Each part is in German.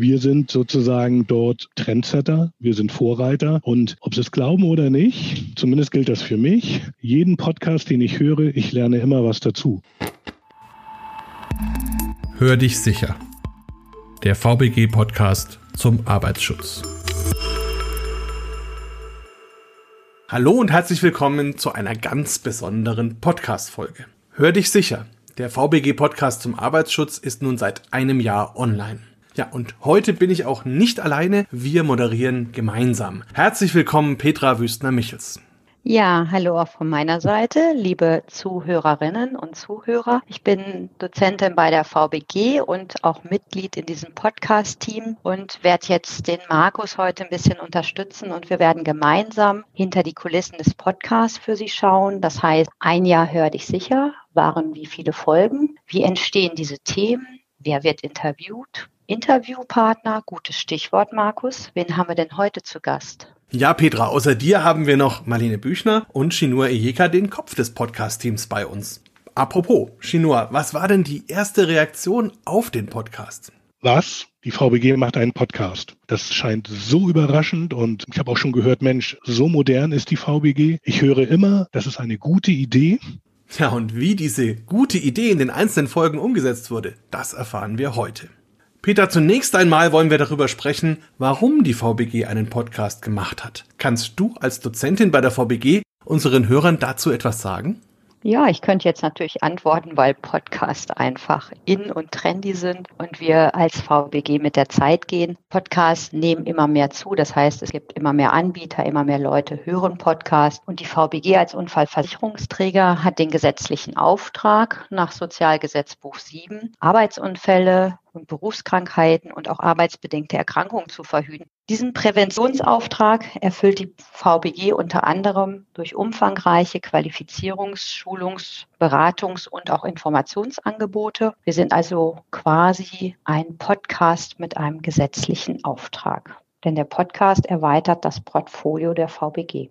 Wir sind sozusagen dort Trendsetter, wir sind Vorreiter und ob Sie es glauben oder nicht, zumindest gilt das für mich, jeden Podcast, den ich höre, ich lerne immer was dazu. Hör dich sicher. Der VBG-Podcast zum Arbeitsschutz. Hallo und herzlich willkommen zu einer ganz besonderen Podcast-Folge. Hör dich sicher. Der VBG-Podcast zum Arbeitsschutz ist nun seit einem Jahr online. Ja, und heute bin ich auch nicht alleine. Wir moderieren gemeinsam. Herzlich willkommen, Petra Wüstner-Michels. Ja, hallo auch von meiner Seite, liebe Zuhörerinnen und Zuhörer. Ich bin Dozentin bei der VBG und auch Mitglied in diesem Podcast-Team und werde jetzt den Markus heute ein bisschen unterstützen und wir werden gemeinsam hinter die Kulissen des Podcasts für Sie schauen. Das heißt, ein Jahr hör dich sicher waren wie viele Folgen, wie entstehen diese Themen, wer wird interviewt, Interviewpartner, gutes Stichwort, Markus. Wen haben wir denn heute zu Gast? Ja, Petra, außer dir haben wir noch Marlene Büchner und Shinur Ejeka, den Kopf des Podcast-Teams bei uns. Apropos, Shinur, was war denn die erste Reaktion auf den Podcast? Was? Die VBG macht einen Podcast. Das scheint so überraschend und ich habe auch schon gehört, Mensch, so modern ist die VBG. Ich höre immer, das ist eine gute Idee. Ja, und wie diese gute Idee in den einzelnen Folgen umgesetzt wurde, das erfahren wir heute. Peter, zunächst einmal wollen wir darüber sprechen, warum die VBG einen Podcast gemacht hat. Kannst du als Dozentin bei der VBG unseren Hörern dazu etwas sagen? Ja, ich könnte jetzt natürlich antworten, weil Podcasts einfach in und trendy sind und wir als VBG mit der Zeit gehen. Podcasts nehmen immer mehr zu. Das heißt, es gibt immer mehr Anbieter, immer mehr Leute hören Podcasts. Und die VBG als Unfallversicherungsträger hat den gesetzlichen Auftrag nach Sozialgesetzbuch 7, Arbeitsunfälle und Berufskrankheiten und auch arbeitsbedingte Erkrankungen zu verhüten. Diesen Präventionsauftrag erfüllt die VBG unter anderem durch umfangreiche Qualifizierungs-, Schulungs-, Beratungs- und auch Informationsangebote. Wir sind also quasi ein Podcast mit einem gesetzlichen Auftrag. Denn der Podcast erweitert das Portfolio der VBG.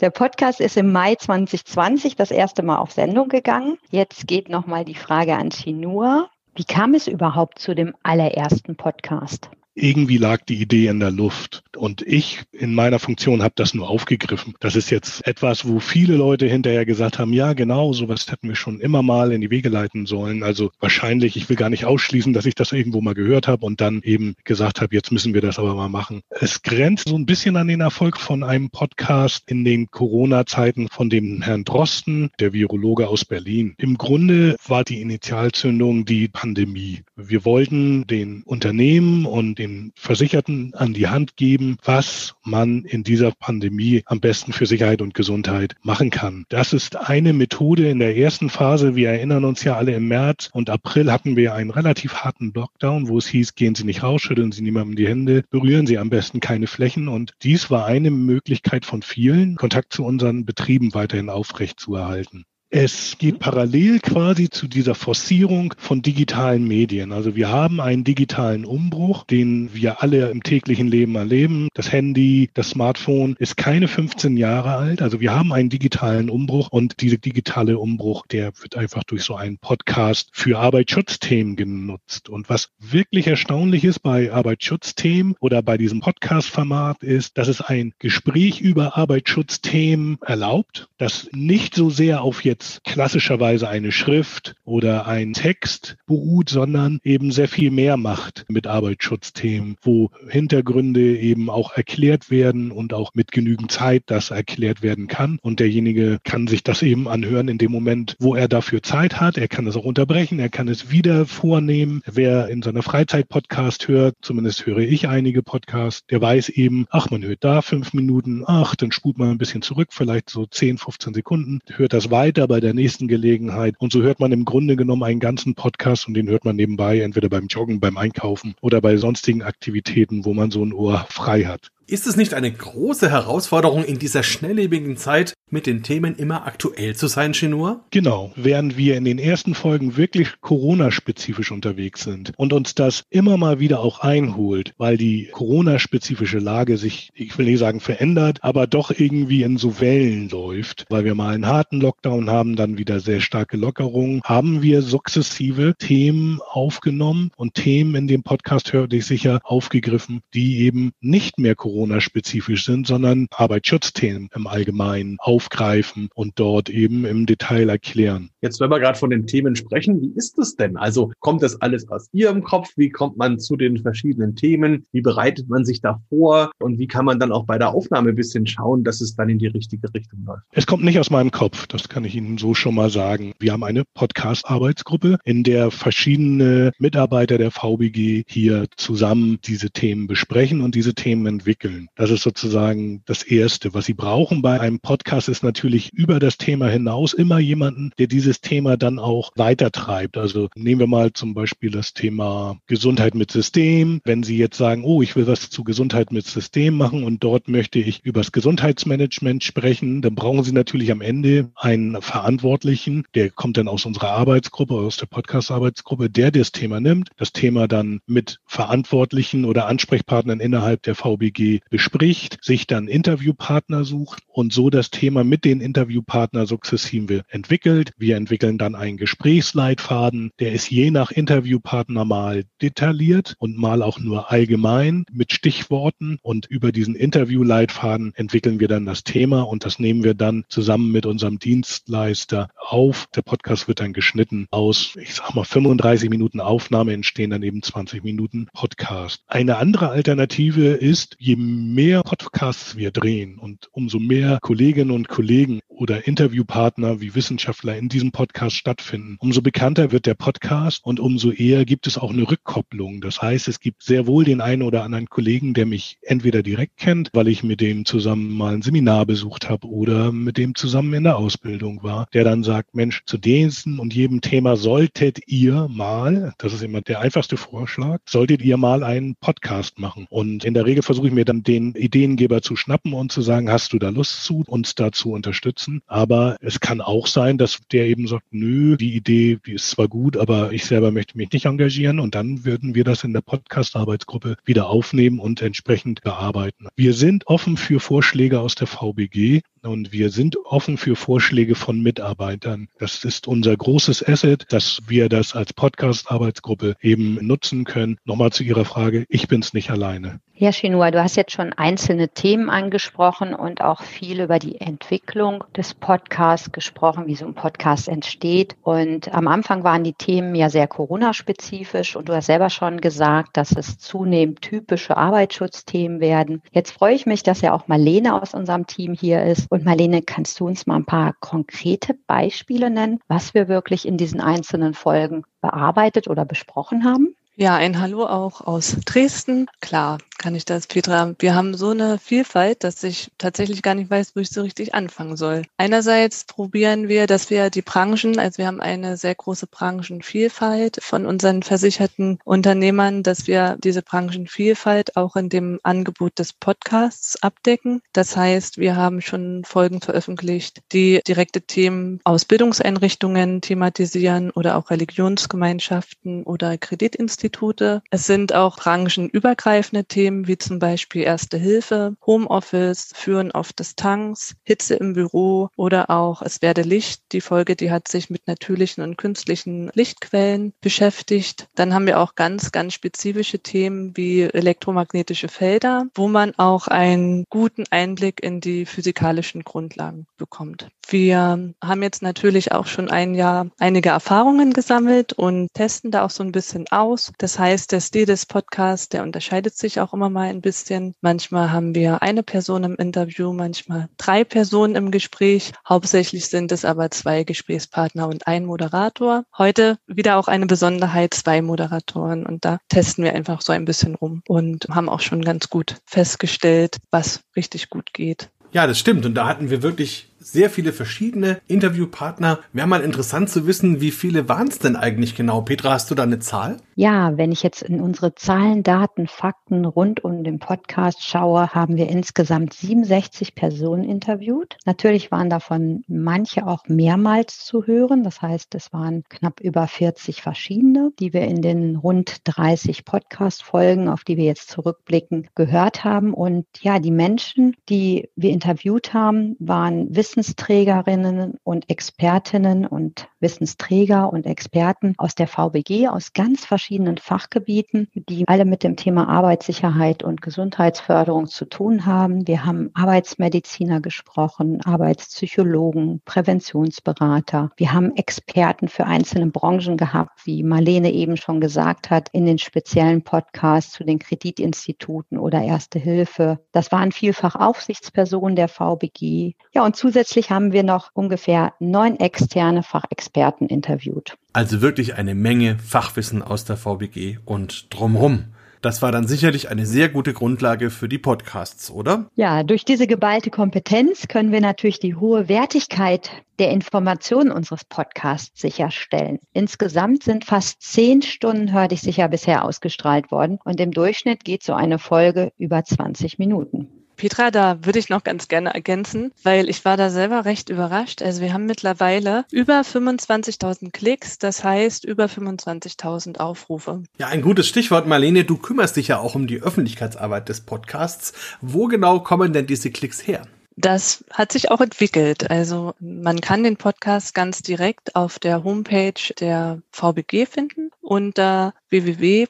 Der Podcast ist im Mai 2020 das erste Mal auf Sendung gegangen. Jetzt geht nochmal die Frage an Chinua. Wie kam es überhaupt zu dem allerersten Podcast? Irgendwie lag die Idee in der Luft. Und ich in meiner Funktion habe das nur aufgegriffen. Das ist jetzt etwas, wo viele Leute hinterher gesagt haben, ja genau, sowas hätten wir schon immer mal in die Wege leiten sollen. Also wahrscheinlich, ich will gar nicht ausschließen, dass ich das irgendwo mal gehört habe und dann eben gesagt habe, jetzt müssen wir das aber mal machen. Es grenzt so ein bisschen an den Erfolg von einem Podcast in den Corona-Zeiten von dem Herrn Drosten, der Virologe aus Berlin. Im Grunde war die Initialzündung die Pandemie. Wir wollten den Unternehmen und den Versicherten an die Hand geben, was man in dieser Pandemie am besten für Sicherheit und Gesundheit machen kann. Das ist eine Methode in der ersten Phase. Wir erinnern uns ja alle im März und April hatten wir einen relativ harten Lockdown, wo es hieß, gehen Sie nicht raus, schütteln Sie niemandem die Hände, berühren Sie am besten keine Flächen. Und dies war eine Möglichkeit von vielen, Kontakt zu unseren Betrieben weiterhin aufrechtzuerhalten. Es geht parallel quasi zu dieser Forcierung von digitalen Medien. Also wir haben einen digitalen Umbruch, den wir alle im täglichen Leben erleben. Das Handy, das Smartphone ist keine 15 Jahre alt. Also wir haben einen digitalen Umbruch und dieser digitale Umbruch, der wird einfach durch so einen Podcast für Arbeitsschutzthemen genutzt. Und was wirklich erstaunlich ist bei Arbeitsschutzthemen oder bei diesem Podcast-Format ist, dass es ein Gespräch über Arbeitsschutzthemen erlaubt, das nicht so sehr auf jetzt jetzt klassischerweise eine Schrift oder ein Text beruht, sondern eben sehr viel mehr macht mit Arbeitsschutzthemen, wo Hintergründe eben auch erklärt werden und auch mit genügend Zeit das erklärt werden kann. Und derjenige kann sich das eben anhören in dem Moment, wo er dafür Zeit hat. Er kann es auch unterbrechen, er kann es wieder vornehmen. Wer in seiner Freizeit Podcast hört, zumindest höre ich einige Podcasts, der weiß eben, ach, man hört da fünf Minuten, ach, dann spult man ein bisschen zurück, vielleicht so 10, 15 Sekunden, hört das weiter bei der nächsten Gelegenheit. Und so hört man im Grunde genommen einen ganzen Podcast und den hört man nebenbei, entweder beim Joggen, beim Einkaufen oder bei sonstigen Aktivitäten, wo man so ein Ohr frei hat. Ist es nicht eine große Herausforderung in dieser schnelllebigen Zeit, mit den Themen immer aktuell zu sein, Chinua? Genau. Während wir in den ersten Folgen wirklich Corona-spezifisch unterwegs sind und uns das immer mal wieder auch einholt, weil die Corona-spezifische Lage sich, ich will nicht sagen verändert, aber doch irgendwie in so Wellen läuft, weil wir mal einen harten Lockdown haben, dann wieder sehr starke Lockerungen, haben wir sukzessive Themen aufgenommen und Themen in dem Podcast, hör dich sicher, aufgegriffen, die eben nicht mehr Corona-spezifisch sind, sondern Arbeitsschutzthemen im Allgemeinen aufgreifen und dort eben im Detail erklären. Jetzt, wenn wir gerade von den Themen sprechen, wie ist es denn? Also kommt das alles aus Ihrem Kopf? Wie kommt man zu den verschiedenen Themen? Wie bereitet man sich da vor? Und wie kann man dann auch bei der Aufnahme ein bisschen schauen, dass es dann in die richtige Richtung läuft? Es kommt nicht aus meinem Kopf, das kann ich Ihnen so schon mal sagen. Wir haben eine Podcast-Arbeitsgruppe, in der verschiedene Mitarbeiter der VBG hier zusammen diese Themen besprechen und diese Themen entwickeln. Das ist sozusagen das Erste. Was Sie brauchen bei einem Podcast ist natürlich über das Thema hinaus immer jemanden, der dieses Thema dann auch weitertreibt. Also nehmen wir mal zum Beispiel das Thema Gesundheit mit System. Wenn Sie jetzt sagen, oh, ich will was zu Gesundheit mit System machen und dort möchte ich über das Gesundheitsmanagement sprechen, dann brauchen Sie natürlich am Ende einen Verantwortlichen, der kommt dann aus unserer Arbeitsgruppe, aus der Podcast-Arbeitsgruppe, der das Thema nimmt, das Thema dann mit Verantwortlichen oder Ansprechpartnern innerhalb der VBG bespricht, sich dann Interviewpartner sucht und so das Thema mit den Interviewpartnern sukzessive entwickelt. Wir entwickeln dann einen Gesprächsleitfaden, der ist je nach Interviewpartner mal detailliert und mal auch nur allgemein mit Stichworten und über diesen Interviewleitfaden entwickeln wir dann das Thema und das nehmen wir dann zusammen mit unserem Dienstleister auf. Der Podcast wird dann geschnitten aus, ich sag mal, 35 Minuten Aufnahme entstehen dann eben 20 Minuten Podcast. Eine andere Alternative ist, je mehr Podcasts wir drehen und umso mehr Kolleginnen und Kollegen oder Interviewpartner wie Wissenschaftler in diesem Podcast stattfinden, umso bekannter wird der Podcast und umso eher gibt es auch eine Rückkopplung. Das heißt, es gibt sehr wohl den einen oder anderen Kollegen, der mich entweder direkt kennt, weil ich mit dem zusammen mal ein Seminar besucht habe oder mit dem zusammen in der Ausbildung war, der dann sagt, Mensch, zu diesem und jedem Thema solltet ihr mal, das ist immer der einfachste Vorschlag, solltet ihr mal einen Podcast machen. Und in der Regel versuche ich mir dann den Ideengeber zu schnappen und zu sagen, hast du da Lust zu, uns da zu unterstützen? Aber es kann auch sein, dass der eben sagt, nö, die Idee, die ist zwar gut, aber ich selber möchte mich nicht engagieren und dann würden wir das in der Podcast-Arbeitsgruppe wieder aufnehmen und entsprechend bearbeiten. Wir sind offen für Vorschläge aus der VBG und wir sind offen für Vorschläge von Mitarbeitern. Das ist unser großes Asset, dass wir das als Podcast-Arbeitsgruppe eben nutzen können. Nochmal zu Ihrer Frage, ich bin es nicht alleine. Ja, Shinua, du hast jetzt schon einzelne Themen angesprochen und auch viel über die Entwicklung des Podcasts gesprochen, wie so ein Podcast entsteht. Und am Anfang waren die Themen ja sehr Corona-spezifisch und du hast selber schon gesagt, dass es zunehmend typische Arbeitsschutzthemen werden. Jetzt freue ich mich, dass ja auch Marlene aus unserem Team hier ist. Und Marlene, kannst du uns mal ein paar konkrete Beispiele nennen, was wir wirklich in diesen einzelnen Folgen bearbeitet oder besprochen haben? Ja, ein Hallo auch aus Dresden. Klar, kann ich das, Petra. Wir haben so eine Vielfalt, dass ich tatsächlich gar nicht weiß, wo ich so richtig anfangen soll. Einerseits probieren wir, dass wir die Branchen, also wir haben eine sehr große Branchenvielfalt von unseren versicherten Unternehmern, dass wir diese Branchenvielfalt auch in dem Angebot des Podcasts abdecken. Das heißt, wir haben schon Folgen veröffentlicht, die direkte Themen aus Bildungseinrichtungen thematisieren oder auch Religionsgemeinschaften oder Kreditinstitute. Institute. Es sind auch branchenübergreifende Themen wie zum Beispiel Erste Hilfe, Homeoffice, Führen auf Distanz, Hitze im Büro oder auch Es werde Licht. Die Folge, die hat sich mit natürlichen und künstlichen Lichtquellen beschäftigt. Dann haben wir auch ganz, ganz spezifische Themen wie elektromagnetische Felder, wo man auch einen guten Einblick in die physikalischen Grundlagen bekommt. Wir haben jetzt natürlich auch schon ein Jahr einige Erfahrungen gesammelt und testen da auch so ein bisschen aus. Das heißt, der Stil des Podcasts, der unterscheidet sich auch immer mal ein bisschen. Manchmal haben wir eine Person im Interview, manchmal drei Personen im Gespräch. Hauptsächlich sind es aber zwei Gesprächspartner und ein Moderator. Heute wieder auch eine Besonderheit, zwei Moderatoren. Und da testen wir einfach so ein bisschen rum und haben auch schon ganz gut festgestellt, was richtig gut geht. Ja, das stimmt. Und da hatten wir wirklich sehr viele verschiedene Interviewpartner. Wäre mal interessant zu wissen, wie viele waren es denn eigentlich genau? Petra, hast du da eine Zahl? Ja, wenn ich jetzt in unsere Zahlen, Daten, Fakten rund um den Podcast schaue, haben wir insgesamt 67 Personen interviewt. Natürlich waren davon manche auch mehrmals zu hören. Das heißt, es waren knapp über 40 verschiedene, die wir in den rund 30 Podcast-Folgen, auf die wir jetzt zurückblicken, gehört haben. Und ja, die Menschen, die wir interviewt haben, waren Wissensträgerinnen und Expertinnen und Wissensträger und Experten aus der VBG, aus ganz verschiedenen Fachgebieten, die alle mit dem Thema Arbeitssicherheit und Gesundheitsförderung zu tun haben. Wir haben Arbeitsmediziner gesprochen, Arbeitspsychologen, Präventionsberater. Wir haben Experten für einzelne Branchen gehabt, wie Marlene eben schon gesagt hat, in den speziellen Podcasts zu den Kreditinstituten oder Erste Hilfe. Das waren vielfach Aufsichtspersonen der VBG. Ja, und zusätzlich haben wir noch ungefähr neun externe Fachexperten interviewt. Also wirklich eine Menge Fachwissen aus der VBG und drumrum. Das war dann sicherlich eine sehr gute Grundlage für die Podcasts, oder? Ja, durch diese geballte Kompetenz können wir natürlich die hohe Wertigkeit der Informationen unseres Podcasts sicherstellen. Insgesamt sind fast zehn Stunden Hör dich sicher bisher ausgestrahlt worden und im Durchschnitt geht so eine Folge über 20 Minuten. Petra, da würde ich noch ganz gerne ergänzen, weil ich war da selber recht überrascht. Also wir haben mittlerweile über 25.000 Klicks, das heißt über 25.000 Aufrufe. Ja, ein gutes Stichwort, Marlene. Du kümmerst dich ja auch um die Öffentlichkeitsarbeit des Podcasts. Wo genau kommen denn diese Klicks her? Das hat sich auch entwickelt. Also man kann den Podcast ganz direkt auf der Homepage der VBG finden unter www.vbg.de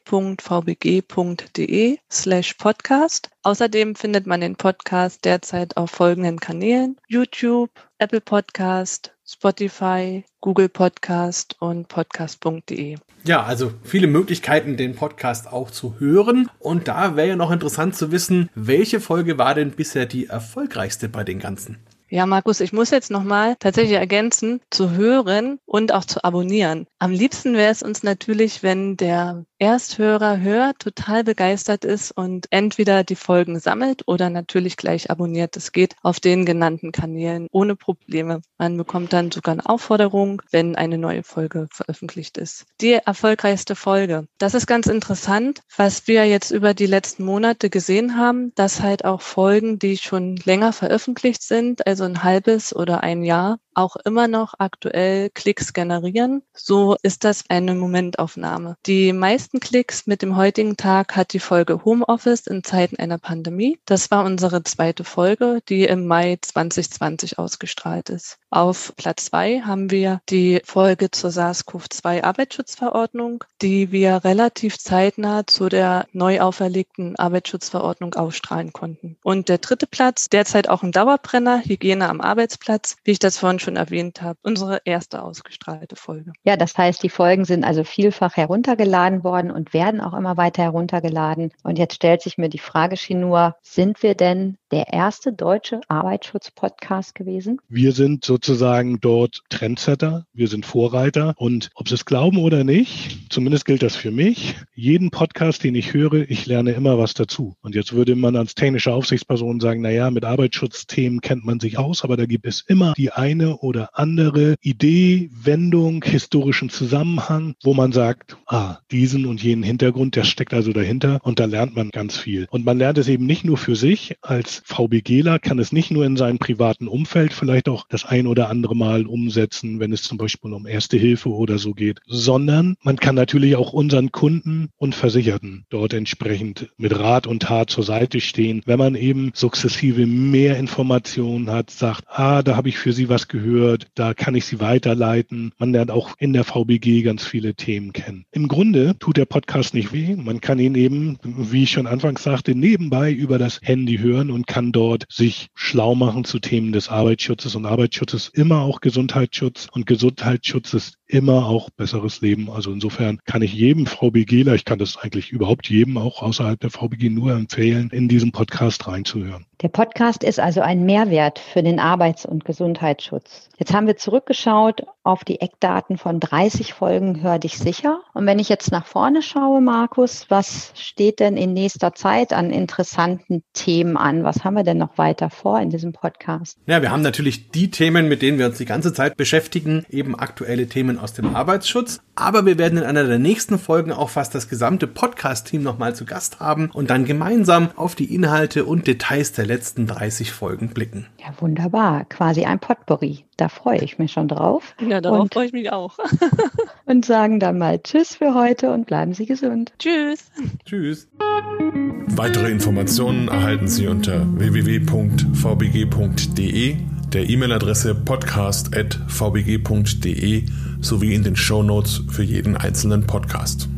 slash podcast. Außerdem findet man den Podcast derzeit auf folgenden Kanälen YouTube, Apple Podcast, Spotify, Google Podcast und podcast.de. Ja, also viele Möglichkeiten, den Podcast auch zu hören. Und da wäre ja noch interessant zu wissen, welche Folge war denn bisher die erfolgreichste bei den ganzen? Ja, Markus, ich muss jetzt nochmal tatsächlich ergänzen, zu hören und auch zu abonnieren. Am liebsten wäre es uns natürlich, wenn der Ersthörer hört, total begeistert ist und entweder die Folgen sammelt oder natürlich gleich abonniert. Das geht auf den genannten Kanälen ohne Probleme. Man bekommt dann sogar eine Aufforderung, wenn eine neue Folge veröffentlicht ist. Die erfolgreichste Folge. Das ist ganz interessant, was wir jetzt über die letzten Monate gesehen haben, dass halt auch Folgen, die schon länger veröffentlicht sind, also ein halbes oder ein Jahr, auch immer noch aktuell Klicks generieren. So ist das eine Momentaufnahme. Die meisten Klicks mit dem heutigen Tag hat die Folge Homeoffice in Zeiten einer Pandemie. Das war unsere zweite Folge, die im Mai 2020 ausgestrahlt ist. Auf Platz zwei haben wir die Folge zur SARS-CoV-2 Arbeitsschutzverordnung, die wir relativ zeitnah zu der neu auferlegten Arbeitsschutzverordnung ausstrahlen konnten. Und der dritte Platz, derzeit auch ein Dauerbrenner, Hygiene am Arbeitsplatz, wie ich das vorhin schon erwähnt habe, unsere erste ausgestrahlte Folge. Ja, das heißt, die Folgen sind also vielfach heruntergeladen worden und werden auch immer weiter heruntergeladen. Und jetzt stellt sich mir die Frage, Shinur, sind wir denn der erste deutsche Arbeitsschutz-Podcast gewesen? Wir sind sozusagen dort Trendsetter, wir sind Vorreiter und ob Sie es glauben oder nicht, zumindest gilt das für mich, jeden Podcast, den ich höre, ich lerne immer was dazu. Und jetzt würde man als technische Aufsichtsperson sagen, na ja, mit Arbeitsschutzthemen kennt man sich aus, aber da gibt es immer die eine oder andere Idee, Wendung, historischen Zusammenhang, wo man sagt, ah, diesen und jenen Hintergrund, der steckt also dahinter und da lernt man ganz viel. Und man lernt es eben nicht nur für sich als VBGler kann es nicht nur in seinem privaten Umfeld vielleicht auch das ein oder andere Mal umsetzen, wenn es zum Beispiel um Erste Hilfe oder so geht, sondern man kann natürlich auch unseren Kunden und Versicherten dort entsprechend mit Rat und Tat zur Seite stehen, wenn man eben sukzessive mehr Informationen hat, sagt, ah, da habe ich für Sie was gehört, da kann ich Sie weiterleiten. Man lernt auch in der VBG ganz viele Themen kennen. Im Grunde tut der Podcast nicht weh. Man kann ihn eben, wie ich schon anfangs sagte, nebenbei über das Handy hören und kann dort sich schlau machen zu Themen des Arbeitsschutzes und Arbeitsschutz immer auch Gesundheitsschutz und Gesundheitsschutz ist immer auch besseres Leben. Also insofern kann ich jedem VBGler, ich kann das eigentlich überhaupt jedem auch außerhalb der VBG nur empfehlen, in diesen Podcast reinzuhören. Der Podcast ist also ein Mehrwert für den Arbeits- und Gesundheitsschutz. Jetzt haben wir zurückgeschaut auf die Eckdaten von 30 Folgen Hör dich sicher. Und wenn ich jetzt nach vorne schaue, Markus, was steht denn in nächster Zeit an interessanten Themen an? Was haben wir denn noch weiter vor in diesem Podcast? Ja, wir haben natürlich die Themen, mit denen wir uns die ganze Zeit beschäftigen, eben aktuelle Themen aus dem Arbeitsschutz. Aber wir werden in einer der nächsten Folgen auch fast das gesamte Podcast-Team nochmal zu Gast haben und dann gemeinsam auf die Inhalte und Details der letzten 30 Folgen blicken. Ja, wunderbar. Quasi ein Potpourri. Da freue ich mich schon drauf. Ja, darauf freue ich mich auch. und sagen dann mal Tschüss für heute und bleiben Sie gesund. Tschüss. Tschüss. Weitere Informationen erhalten Sie unter www.vbg.de, der E-Mail-Adresse podcast.vbg.de sowie in den Show Notes für jeden einzelnen Podcast.